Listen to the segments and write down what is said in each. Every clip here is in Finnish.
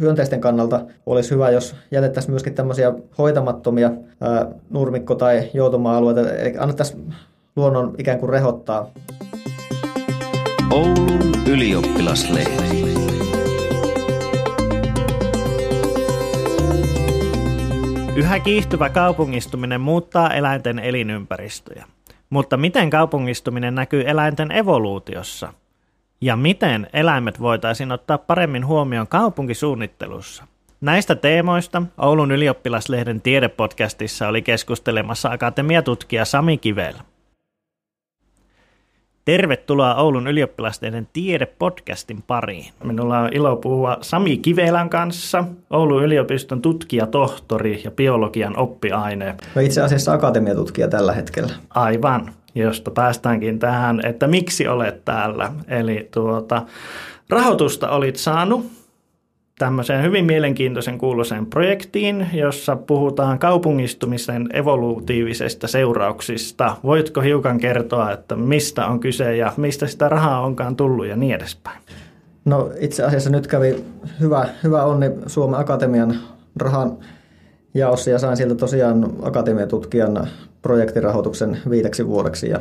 hyönteisten kannalta olisi hyvä, jos jätettäisiin myöskin tämmöisiä hoitamattomia ää, nurmikko- tai joutuma-alueita, eli annettaisiin luonnon ikään kuin rehottaa. Oulun ylioppilaslehti. Yhä kiihtyvä kaupungistuminen muuttaa eläinten elinympäristöjä. Mutta miten kaupungistuminen näkyy eläinten evoluutiossa? Ja miten eläimet voitaisiin ottaa paremmin huomioon kaupunkisuunnittelussa? Näistä teemoista Oulun ylioppilaslehden tiedepodcastissa oli keskustelemassa akatemiatutkija Sami Kivel. Tervetuloa Oulun ylioppilasteiden tiedepodcastin pariin. Minulla on ilo puhua Sami Kivelän kanssa, Oulun yliopiston tutkija, tohtori ja biologian oppiaine. No itse asiassa akatemiatutkija tällä hetkellä. Aivan, josta päästäänkin tähän, että miksi olet täällä. Eli tuota, rahoitusta olit saanut tämmöiseen hyvin mielenkiintoisen kuuluiseen projektiin, jossa puhutaan kaupungistumisen evoluutiivisesta seurauksista. Voitko hiukan kertoa, että mistä on kyse ja mistä sitä rahaa onkaan tullut ja niin edespäin? No itse asiassa nyt kävi hyvä, hyvä onni Suomen Akatemian rahan jaossa ja sain sieltä tosiaan akatemiatutkijan projektirahoituksen viideksi vuodeksi. Ja,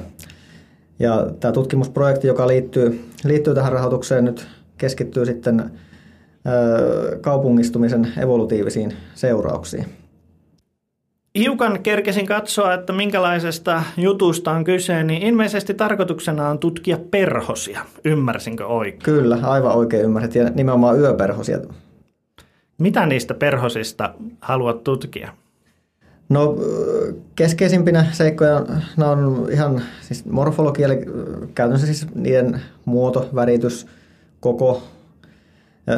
ja tämä tutkimusprojekti, joka liittyy, liittyy tähän rahoitukseen nyt keskittyy sitten kaupungistumisen evolutiivisiin seurauksiin. Hiukan kerkesin katsoa, että minkälaisesta jutusta on kyse, niin ilmeisesti tarkoituksena on tutkia perhosia. Ymmärsinkö oikein? Kyllä, aivan oikein ymmärsit, ja nimenomaan yöperhosia. Mitä niistä perhosista haluat tutkia? No keskeisimpinä seikkoja nämä on ihan siis morfologia, eli käytännössä siis niiden muoto, väritys, koko,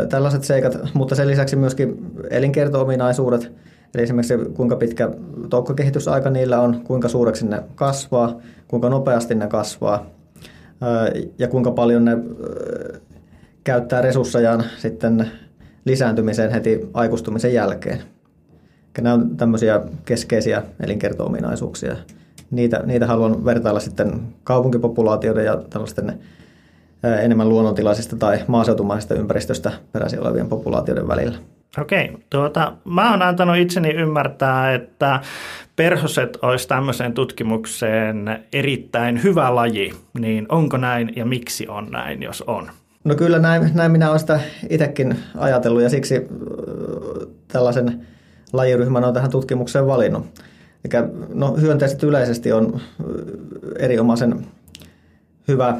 tällaiset seikat, mutta sen lisäksi myöskin elinkerto-ominaisuudet, eli esimerkiksi kuinka pitkä toukkokehitysaika niillä on, kuinka suureksi ne kasvaa, kuinka nopeasti ne kasvaa ja kuinka paljon ne käyttää resurssejaan sitten lisääntymiseen heti aikustumisen jälkeen. Nämä on tämmöisiä keskeisiä elinkerto-ominaisuuksia. Niitä, niitä haluan vertailla sitten kaupunkipopulaatioiden ja tällaisten enemmän luonnontilaisista tai maaseutumaisesta ympäristöstä peräisin olevien populaatioiden välillä. Okei, tuota, mä oon antanut itseni ymmärtää, että perhoset olisi tämmöiseen tutkimukseen erittäin hyvä laji, niin onko näin ja miksi on näin, jos on? No kyllä näin, näin minä olen sitä itsekin ajatellut ja siksi tällaisen lajiryhmän on tähän tutkimukseen valinnut. Eli no, hyönteiset yleisesti on erinomaisen hyvä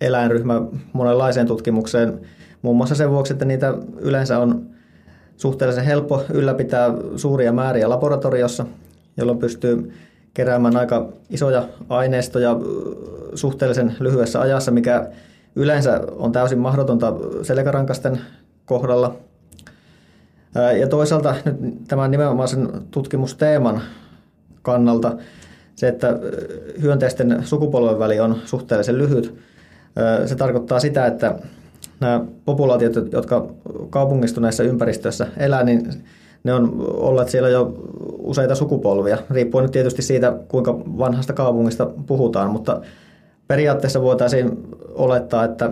eläinryhmä monenlaiseen tutkimukseen, muun muassa sen vuoksi, että niitä yleensä on suhteellisen helppo ylläpitää suuria määriä laboratoriossa, jolloin pystyy keräämään aika isoja aineistoja suhteellisen lyhyessä ajassa, mikä yleensä on täysin mahdotonta selkärankasten kohdalla. Ja toisaalta nyt tämän nimenomaan sen tutkimusteeman kannalta se, että hyönteisten sukupolven väli on suhteellisen lyhyt, se tarkoittaa sitä, että nämä populaatiot, jotka kaupungistuneissa ympäristöissä elää, niin ne on olleet siellä jo useita sukupolvia, riippuen nyt tietysti siitä, kuinka vanhasta kaupungista puhutaan, mutta periaatteessa voitaisiin olettaa, että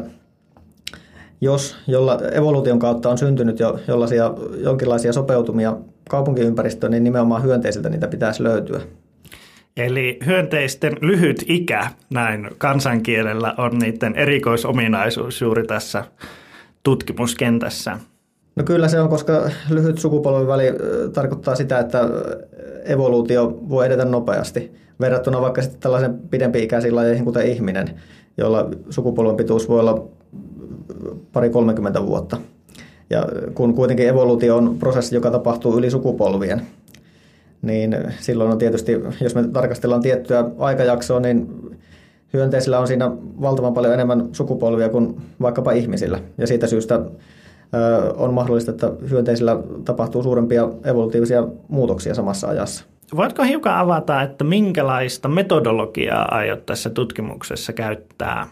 jos jolla evoluution kautta on syntynyt jo jollaisia, jonkinlaisia sopeutumia kaupunkiympäristöön, niin nimenomaan hyönteisiltä niitä pitäisi löytyä. Eli hyönteisten lyhyt ikä näin kansankielellä on niiden erikoisominaisuus juuri tässä tutkimuskentässä. No kyllä se on, koska lyhyt sukupolven väli tarkoittaa sitä, että evoluutio voi edetä nopeasti verrattuna vaikka sitten tällaisen pidempi-ikäisiin lajeihin, kuten ihminen, jolla sukupolven pituus voi olla pari 30 vuotta. Ja kun kuitenkin evoluutio on prosessi, joka tapahtuu yli sukupolvien, niin silloin on tietysti, jos me tarkastellaan tiettyä aikajaksoa, niin hyönteisillä on siinä valtavan paljon enemmän sukupolvia kuin vaikkapa ihmisillä. Ja siitä syystä on mahdollista, että hyönteisillä tapahtuu suurempia evolutiivisia muutoksia samassa ajassa. Voitko hiukan avata, että minkälaista metodologiaa aiot tässä tutkimuksessa käyttää?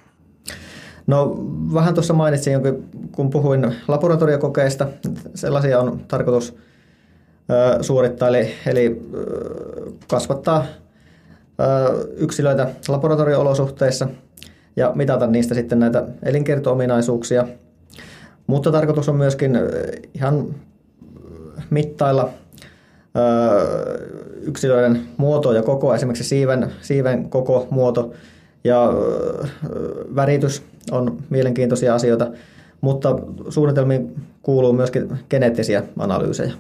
No vähän tuossa mainitsin, kun puhuin laboratoriokokeista. Sellaisia on tarkoitus suorittaa, eli, eli kasvattaa yksilöitä laboratorio-olosuhteissa ja mitata niistä sitten näitä elinkerto-ominaisuuksia. Mutta tarkoitus on myöskin ihan mittailla yksilöiden muoto ja koko, esimerkiksi siiven, siiven koko, muoto ja väritys on mielenkiintoisia asioita, mutta suunnitelmiin kuuluu myöskin geneettisiä analyysejä.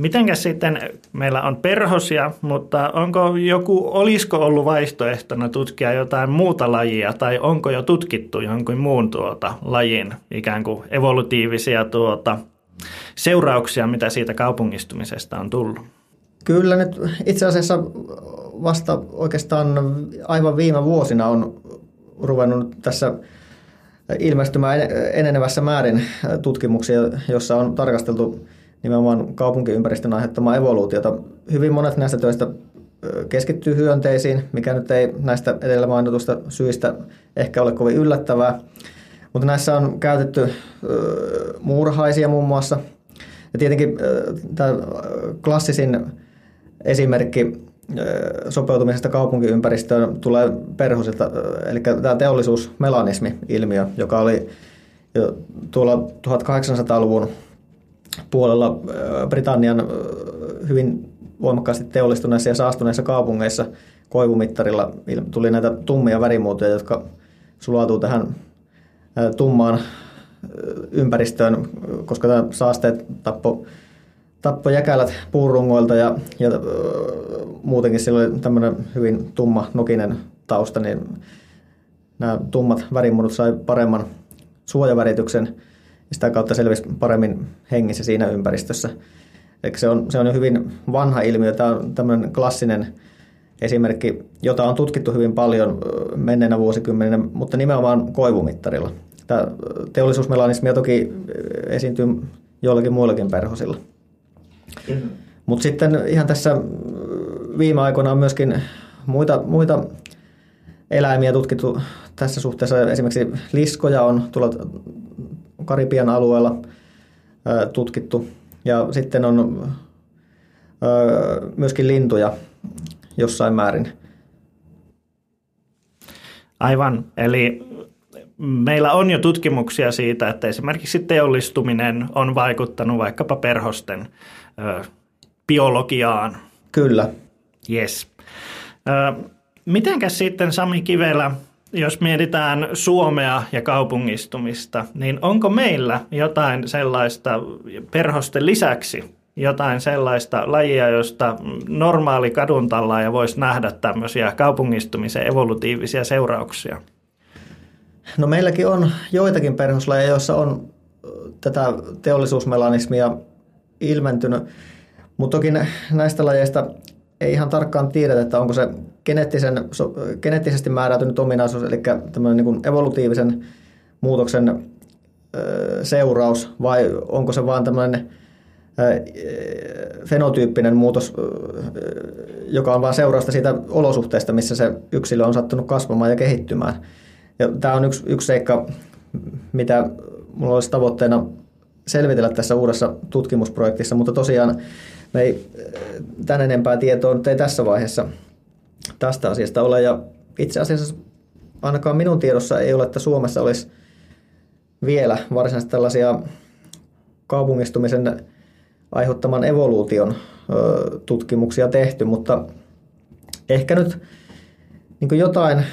Mitenkäs sitten, meillä on perhosia, mutta onko joku, olisiko ollut vaihtoehtona tutkia jotain muuta lajia tai onko jo tutkittu jonkun muun tuota lajin ikään kuin evolutiivisia tuota, seurauksia, mitä siitä kaupungistumisesta on tullut? Kyllä nyt itse asiassa vasta oikeastaan aivan viime vuosina on ruvennut tässä ilmestymään enenevässä määrin tutkimuksia, jossa on tarkasteltu nimenomaan kaupunkiympäristön aiheuttamaa evoluutiota. Hyvin monet näistä töistä keskittyy hyönteisiin, mikä nyt ei näistä edellä mainitusta syistä ehkä ole kovin yllättävää. Mutta näissä on käytetty muurahaisia muun muassa. Ja tietenkin tämä klassisin esimerkki sopeutumisesta kaupunkiympäristöön tulee perhosilta, eli tämä teollisuusmelanismi-ilmiö, joka oli jo tuolla 1800-luvun puolella Britannian hyvin voimakkaasti teollistuneissa ja saastuneissa kaupungeissa koivumittarilla tuli näitä tummia värimuotoja, jotka sulautuu tähän tummaan ympäristöön, koska tämä saasteet tappo, tappo jäkälät puurungoilta ja, ja muutenkin sillä oli tämmöinen hyvin tumma nokinen tausta, niin nämä tummat värimuodot sai paremman suojavärityksen ja sitä kautta selvisi paremmin hengissä siinä ympäristössä. Eli se on, se on jo hyvin vanha ilmiö. Tämä on tämmöinen klassinen esimerkki, jota on tutkittu hyvin paljon menneenä vuosikymmeninä, mutta nimenomaan koivumittarilla. Tämä teollisuusmelanismia toki esiintyy joillakin muillakin perhosilla. Mutta sitten ihan tässä viime aikoina on myöskin muita, muita eläimiä tutkittu tässä suhteessa. Esimerkiksi liskoja on tuolla Karibian alueella tutkittu. Ja sitten on myöskin lintuja jossain määrin. Aivan. Eli meillä on jo tutkimuksia siitä, että esimerkiksi teollistuminen on vaikuttanut vaikkapa perhosten ö, biologiaan. Kyllä. Yes. Ö, mitenkäs sitten Sami Kivelä, jos mietitään Suomea ja kaupungistumista, niin onko meillä jotain sellaista perhosten lisäksi, jotain sellaista lajia, josta normaali ja voisi nähdä tämmöisiä kaupungistumisen evolutiivisia seurauksia? No meilläkin on joitakin perhoslajeja, joissa on tätä teollisuusmelanismia ilmentynyt, mutta toki näistä lajeista ei ihan tarkkaan tiedetä, että onko se geneettisen, geneettisesti määräytynyt ominaisuus, eli tämmöinen niin evolutiivisen muutoksen seuraus, vai onko se vaan tämmöinen fenotyyppinen muutos, joka on vain seurausta siitä olosuhteesta, missä se yksilö on sattunut kasvamaan ja kehittymään. Ja tämä on yksi, yksi seikka, mitä minulla olisi tavoitteena selvitellä tässä uudessa tutkimusprojektissa, mutta tosiaan me ei tän enempää tietoa nyt ei tässä vaiheessa tästä asiasta ole. Ja itse asiassa ainakaan minun tiedossa ei ole, että Suomessa olisi vielä varsinaisesti tällaisia kaupungistumisen aiheuttaman evoluution tutkimuksia tehty, mutta ehkä nyt niin jotain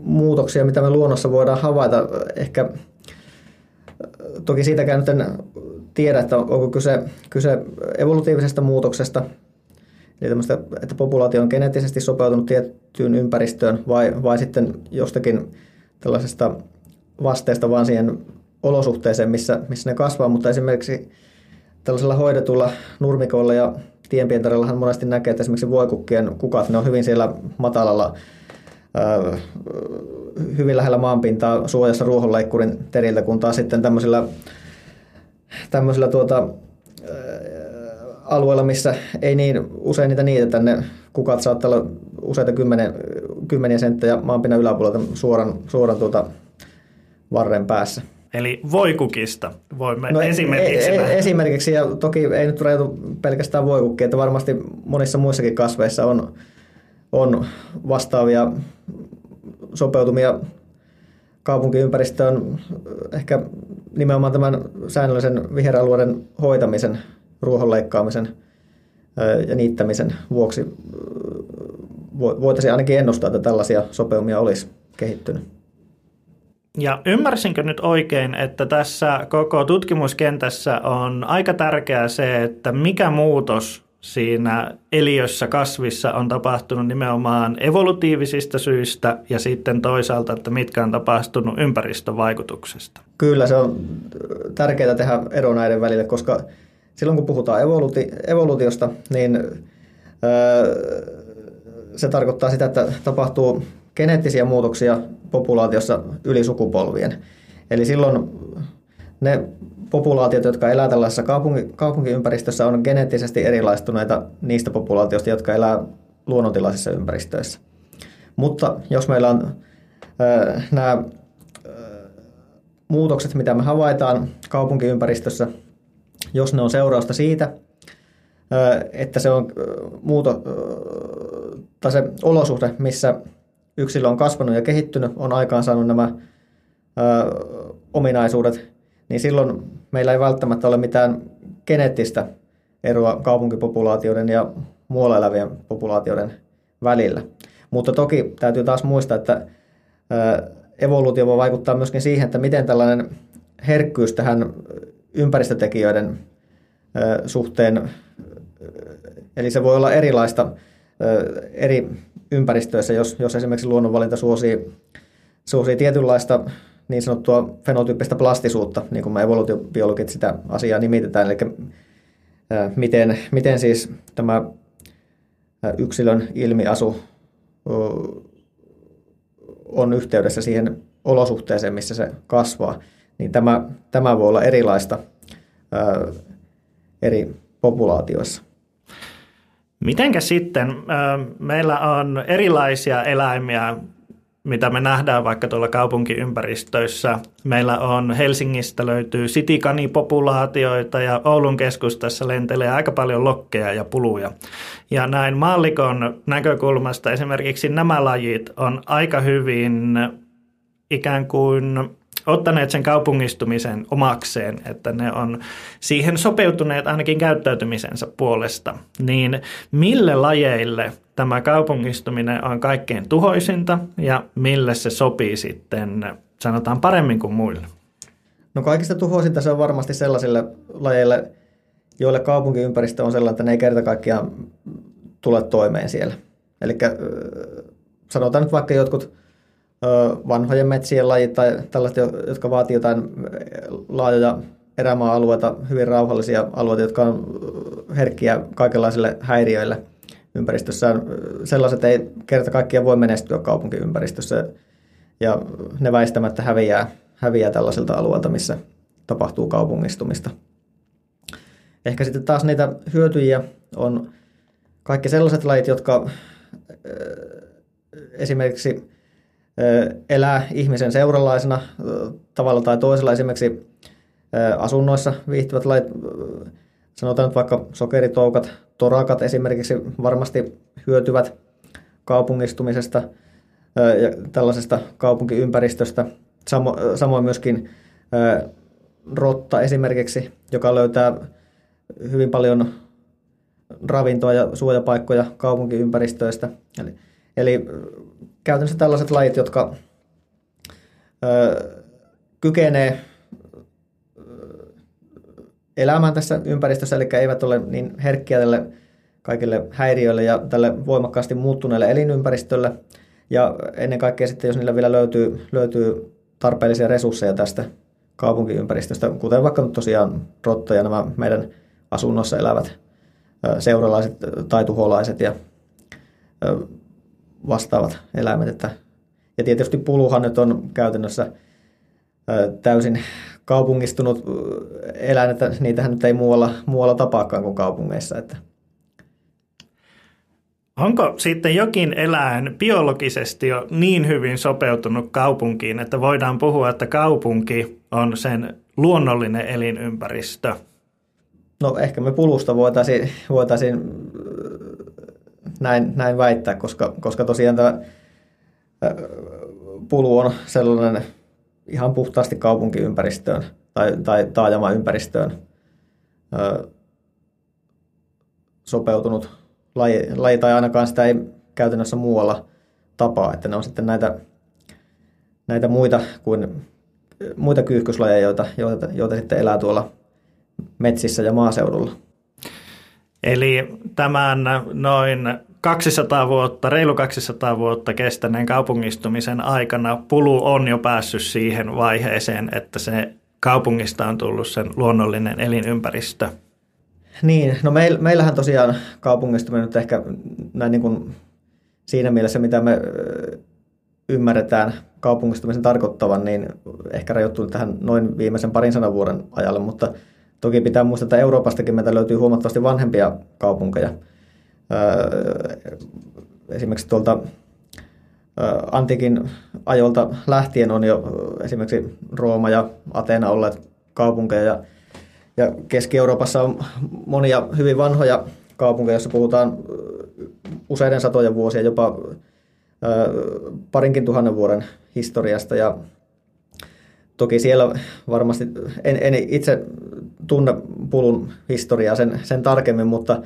muutoksia, mitä me luonnossa voidaan havaita, ehkä toki siitäkään nyt en tiedä, että onko kyse, kyse evolutiivisesta muutoksesta, eli tämmöistä, että populaatio on geneettisesti sopeutunut tiettyyn ympäristöön, vai, vai sitten jostakin tällaisesta vasteesta vaan siihen olosuhteeseen, missä, missä ne kasvaa, mutta esimerkiksi tällaisella hoidetulla nurmikolla ja tienpientarillahan monesti näkee, että esimerkiksi voikukkien kukat, ne on hyvin siellä matalalla, hyvin lähellä maanpintaa suojassa ruohonleikkurin teriltä, kun taas sitten tämmöisillä tämmöisillä tuota, alueilla, missä ei niin usein niitä niitä ne kukat saattaa olla useita kymmenen, kymmeniä senttejä maanpinnan yläpuolelta suoran, suoran tuota varren päässä. Eli voikukista voimme no, esimerkiksi e- e- Esimerkiksi, ja toki ei nyt rajoitu pelkästään voikukki, että varmasti monissa muissakin kasveissa on, on vastaavia sopeutumia kaupunkiympäristö on ehkä nimenomaan tämän säännöllisen viheralueiden hoitamisen, ruohonleikkaamisen ja niittämisen vuoksi voitaisiin ainakin ennustaa, että tällaisia sopeumia olisi kehittynyt. Ja ymmärsinkö nyt oikein, että tässä koko tutkimuskentässä on aika tärkeää se, että mikä muutos siinä eliössä kasvissa on tapahtunut nimenomaan evolutiivisista syistä ja sitten toisaalta, että mitkä on tapahtunut ympäristövaikutuksesta? Kyllä se on tärkeää tehdä ero näiden välille, koska silloin kun puhutaan evoluti- evoluutiosta, niin öö, se tarkoittaa sitä, että tapahtuu geneettisiä muutoksia populaatiossa yli sukupolvien. Eli silloin ne populaatiot, jotka elää tällaisessa kaupunki, kaupunkiympäristössä, on geneettisesti erilaistuneita niistä populaatioista, jotka elää luonnontilaisissa ympäristöissä. Mutta jos meillä on äh, nämä äh, muutokset, mitä me havaitaan kaupunkiympäristössä, jos ne on seurausta siitä, äh, että se on muuto, tai se olosuhde, missä yksilö on kasvanut ja kehittynyt, on aikaan saanut nämä ominaisuudet, niin silloin meillä ei välttämättä ole mitään geneettistä eroa kaupunkipopulaatioiden ja muualla elävien populaatioiden välillä. Mutta toki täytyy taas muistaa, että evoluutio voi vaikuttaa myöskin siihen, että miten tällainen herkkyys tähän ympäristötekijöiden suhteen, eli se voi olla erilaista eri ympäristöissä, jos, jos esimerkiksi luonnonvalinta suosii, suosii tietynlaista niin sanottua fenotyyppistä plastisuutta, niin kuin me evoluutiobiologit sitä asiaa nimitetään, eli miten, miten siis tämä yksilön ilmiasu on yhteydessä siihen olosuhteeseen, missä se kasvaa, niin tämä, tämä voi olla erilaista eri populaatioissa. Mitenkä sitten, meillä on erilaisia eläimiä, mitä me nähdään vaikka tuolla kaupunkiympäristöissä. Meillä on Helsingistä löytyy sitikanipopulaatioita ja Oulun keskustassa lentelee aika paljon lokkeja ja puluja. Ja näin maallikon näkökulmasta esimerkiksi nämä lajit on aika hyvin ikään kuin ottaneet sen kaupungistumisen omakseen, että ne on siihen sopeutuneet ainakin käyttäytymisensä puolesta, niin mille lajeille tämä kaupungistuminen on kaikkein tuhoisinta ja mille se sopii sitten, sanotaan paremmin kuin muille? No kaikista tuhoisinta se on varmasti sellaisille lajeille, joille kaupunkiympäristö on sellainen, että ne ei kerta kaikkiaan tule toimeen siellä. Eli sanotaan nyt vaikka jotkut vanhojen metsien lajit tai tällaiset, jotka vaatii jotain laajoja erämaa-alueita, hyvin rauhallisia alueita, jotka on herkkiä kaikenlaisille häiriöille ympäristössä. Sellaiset ei kerta kaikkiaan voi menestyä kaupunkiympäristössä ja ne väistämättä häviää, häviää tällaisilta alueilta, missä tapahtuu kaupungistumista. Ehkä sitten taas niitä hyötyjiä on kaikki sellaiset lajit, jotka esimerkiksi elää ihmisen seuralaisena tavalla tai toisella. Esimerkiksi asunnoissa viihtyvät lajit, sanotaan nyt vaikka sokeritoukat, torakat esimerkiksi varmasti hyötyvät kaupungistumisesta ja tällaisesta kaupunkiympäristöstä. Samoin myöskin rotta esimerkiksi, joka löytää hyvin paljon ravintoa ja suojapaikkoja kaupunkiympäristöistä. Eli, eli käytännössä tällaiset lajit, jotka ö, kykenee elämään tässä ympäristössä, eli eivät ole niin herkkiä tälle kaikille häiriöille ja tälle voimakkaasti muuttuneelle elinympäristölle. Ja ennen kaikkea sitten, jos niillä vielä löytyy, löytyy tarpeellisia resursseja tästä kaupunkiympäristöstä, kuten vaikka nyt tosiaan rotta ja nämä meidän asunnossa elävät seuralaiset tai tuholaiset ja vastaavat eläimet. Että, ja tietysti puluhan nyt on käytännössä täysin kaupungistunut eläin, että niitähän nyt ei muualla, muualla tapaakaan kuin kaupungeissa. Että. Onko sitten jokin eläin biologisesti jo niin hyvin sopeutunut kaupunkiin, että voidaan puhua, että kaupunki on sen luonnollinen elinympäristö? No ehkä me pulusta voitaisiin, voitaisiin näin, näin väittää, koska, koska tosiaan tämä pulu on sellainen ihan puhtaasti kaupunkiympäristöön tai, tai taajama-ympäristöön ö, sopeutunut laji, laji, tai ainakaan sitä ei käytännössä muualla tapaa, että ne on sitten näitä, näitä muita kuin muita kyyhkyslajeja, joita, joita, joita sitten elää tuolla metsissä ja maaseudulla. Eli tämän noin 200 vuotta, reilu 200 vuotta kestäneen kaupungistumisen aikana pulu on jo päässyt siihen vaiheeseen, että se kaupungista on tullut sen luonnollinen elinympäristö. Niin, no meil, meillähän tosiaan kaupungistuminen nyt ehkä näin niin kuin siinä mielessä, mitä me ymmärretään kaupungistumisen tarkoittavan, niin ehkä rajoittuu tähän noin viimeisen parin sadan vuoden ajalle, mutta toki pitää muistaa, että Euroopastakin meitä löytyy huomattavasti vanhempia kaupunkeja. Esimerkiksi tuolta antiikin ajolta lähtien on jo esimerkiksi Rooma ja Ateena olleet kaupunkeja ja, ja Keski-Euroopassa on monia hyvin vanhoja kaupunkeja, joissa puhutaan useiden satojen vuosien, jopa parinkin tuhannen vuoden historiasta. Ja toki siellä varmasti, en, en itse tunne pulun historiaa sen, sen tarkemmin, mutta,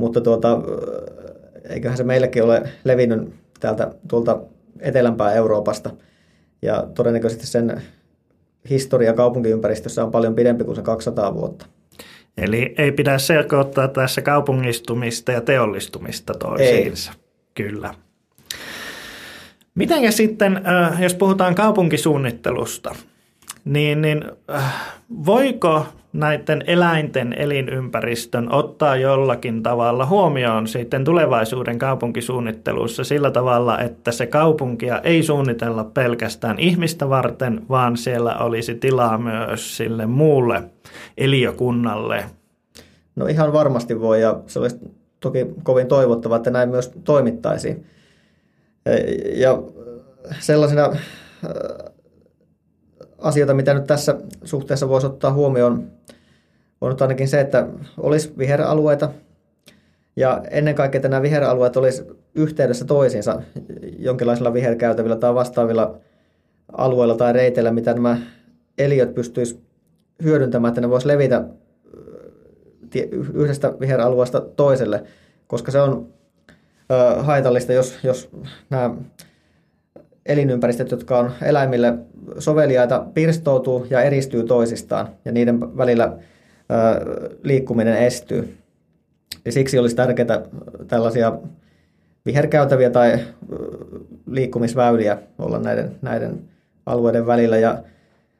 mutta tuota, eiköhän se meillekin ole levinnyt täältä tuolta etelämpää Euroopasta ja todennäköisesti sen historia kaupunkiympäristössä on paljon pidempi kuin se 200 vuotta. Eli ei pidä selkoittaa tässä kaupungistumista ja teollistumista toisiinsa. Ei. Kyllä. Miten sitten, jos puhutaan kaupunkisuunnittelusta, niin, niin voiko näiden eläinten elinympäristön ottaa jollakin tavalla huomioon sitten tulevaisuuden kaupunkisuunnittelussa sillä tavalla, että se kaupunkia ei suunnitella pelkästään ihmistä varten, vaan siellä olisi tilaa myös sille muulle eliökunnalle? No ihan varmasti voi ja se olisi toki kovin toivottavaa, että näin myös toimittaisiin. Ja sellaisena asioita, mitä nyt tässä suhteessa voisi ottaa huomioon, on nyt ainakin se, että olisi viheralueita. Ja ennen kaikkea, että nämä viheralueet olisi yhteydessä toisiinsa jonkinlaisilla viherkäytävillä tai vastaavilla alueilla tai reiteillä, mitä nämä eliöt pystyisivät hyödyntämään, että ne voisi levitä yhdestä viheralueesta toiselle, koska se on haitallista, jos, jos nämä elinympäristöt, jotka on eläimille soveliaita, pirstoutuu ja eristyy toisistaan ja niiden välillä liikkuminen estyy. Ja siksi olisi tärkeää tällaisia viherkäytäviä tai liikkumisväyliä olla näiden, näiden alueiden välillä. Ja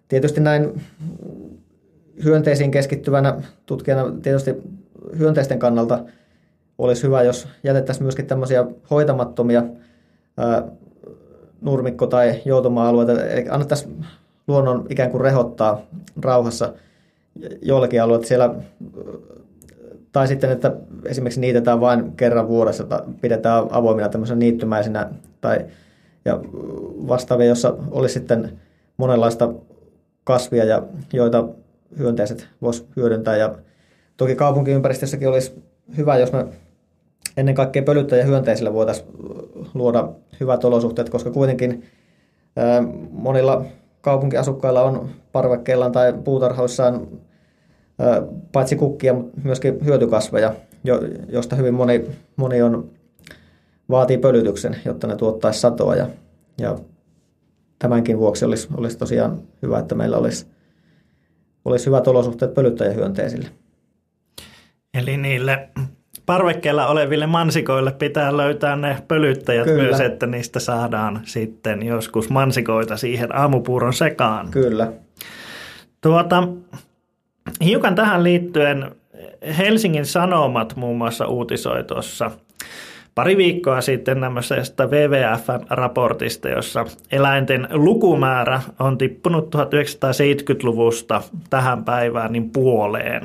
tietysti näin hyönteisiin keskittyvänä tutkijana tietysti hyönteisten kannalta olisi hyvä, jos jätettäisiin myöskin tämmöisiä hoitamattomia nurmikko- tai joutuma-alueita, eli annettaisiin luonnon ikään kuin rehottaa rauhassa joillakin alueilla siellä, tai sitten, että esimerkiksi niitetään vain kerran vuodessa, tai pidetään avoimina tämmöisenä niittymäisenä, tai ja vastaavia, jossa olisi sitten monenlaista kasvia, ja joita hyönteiset voisi hyödyntää. Ja toki kaupunkiympäristössäkin olisi hyvä, jos me ennen kaikkea pölyttäjähyönteisille voitaisiin luoda hyvät olosuhteet, koska kuitenkin monilla kaupunkiasukkailla on parvekkeillaan tai puutarhoissaan paitsi kukkia, mutta myöskin hyötykasveja, josta hyvin moni, moni on, vaatii pölytyksen, jotta ne tuottaisi satoa. Ja, ja tämänkin vuoksi olisi, olisi tosiaan hyvä, että meillä olisi, olisi hyvät olosuhteet pölyttäjähyönteisille. Eli niille parvekkeella oleville mansikoille pitää löytää ne pölyttäjät Kyllä. myös, että niistä saadaan sitten joskus mansikoita siihen aamupuuron sekaan. Kyllä. Tuota, hiukan tähän liittyen Helsingin Sanomat muun muassa uutisoi tuossa pari viikkoa sitten tämmöisestä WWF-raportista, jossa eläinten lukumäärä on tippunut 1970-luvusta tähän päivään niin puoleen.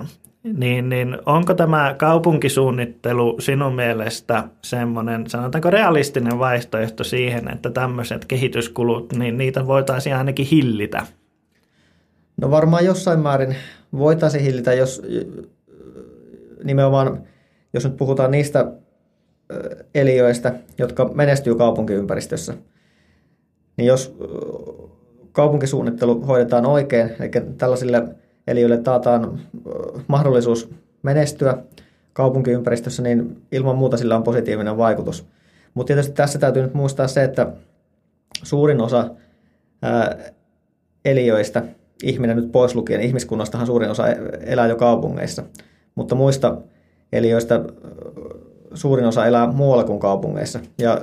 Niin, niin onko tämä kaupunkisuunnittelu sinun mielestä semmoinen, sanotaanko realistinen vaihtoehto siihen, että tämmöiset kehityskulut, niin niitä voitaisiin ainakin hillitä? No varmaan jossain määrin voitaisiin hillitä, jos nimenomaan, jos nyt puhutaan niistä eliöistä, jotka menestyy kaupunkiympäristössä, niin jos kaupunkisuunnittelu hoidetaan oikein, eli tällaisille eliöille taataan mahdollisuus menestyä kaupunkiympäristössä, niin ilman muuta sillä on positiivinen vaikutus. Mutta tietysti tässä täytyy nyt muistaa se, että suurin osa eliöistä, ihminen nyt pois lukien, ihmiskunnastahan suurin osa elää jo kaupungeissa, mutta muista eliöistä suurin osa elää muualla kuin kaupungeissa. Ja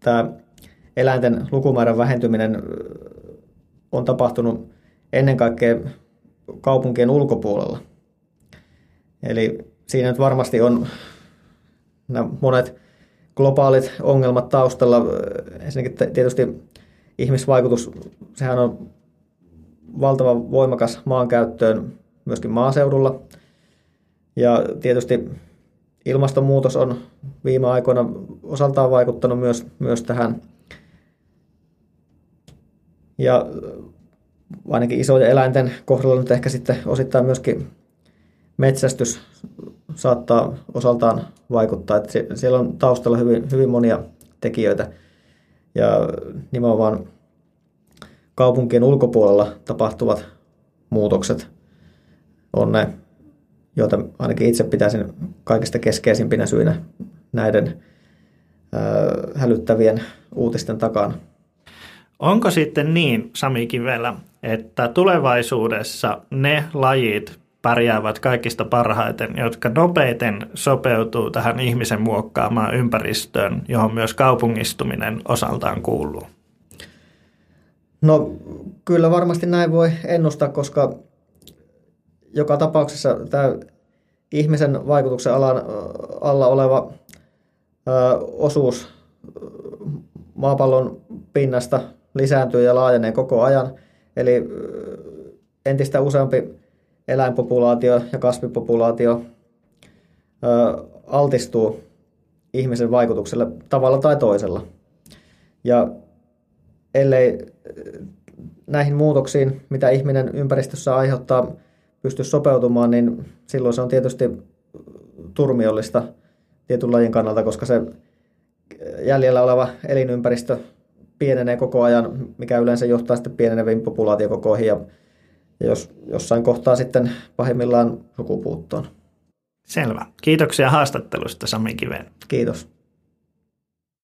tämä eläinten lukumäärän vähentyminen on tapahtunut ennen kaikkea kaupunkien ulkopuolella. Eli siinä nyt varmasti on nämä monet globaalit ongelmat taustalla. Ensinnäkin tietysti ihmisvaikutus, sehän on valtava voimakas maankäyttöön myöskin maaseudulla. Ja tietysti ilmastonmuutos on viime aikoina osaltaan vaikuttanut myös, myös tähän. Ja ainakin isojen eläinten kohdalla nyt ehkä sitten osittain myöskin metsästys saattaa osaltaan vaikuttaa. Että siellä on taustalla hyvin, hyvin monia tekijöitä ja nimenomaan kaupunkien ulkopuolella tapahtuvat muutokset on ne, joita ainakin itse pitäisin kaikista keskeisimpinä syinä näiden hälyttävien uutisten takana. Onko sitten niin, Sami Kivelä, että tulevaisuudessa ne lajit pärjäävät kaikista parhaiten, jotka nopeiten sopeutuu tähän ihmisen muokkaamaan ympäristöön, johon myös kaupungistuminen osaltaan kuuluu? No kyllä varmasti näin voi ennustaa, koska joka tapauksessa tämä ihmisen vaikutuksen alan, alla oleva ö, osuus maapallon pinnasta lisääntyy ja laajenee koko ajan. Eli entistä useampi eläinpopulaatio ja kasvipopulaatio altistuu ihmisen vaikutukselle tavalla tai toisella. Ja ellei näihin muutoksiin, mitä ihminen ympäristössä aiheuttaa, pysty sopeutumaan, niin silloin se on tietysti turmiollista tietyn lajin kannalta, koska se jäljellä oleva elinympäristö pienenee koko ajan, mikä yleensä johtaa sitten pieneneviin populaatiokokoihin ja, ja jos jossain kohtaa sitten pahimmillaan sukupuuttoon. Selvä. Kiitoksia haastattelusta Sami Kiveen. Kiitos.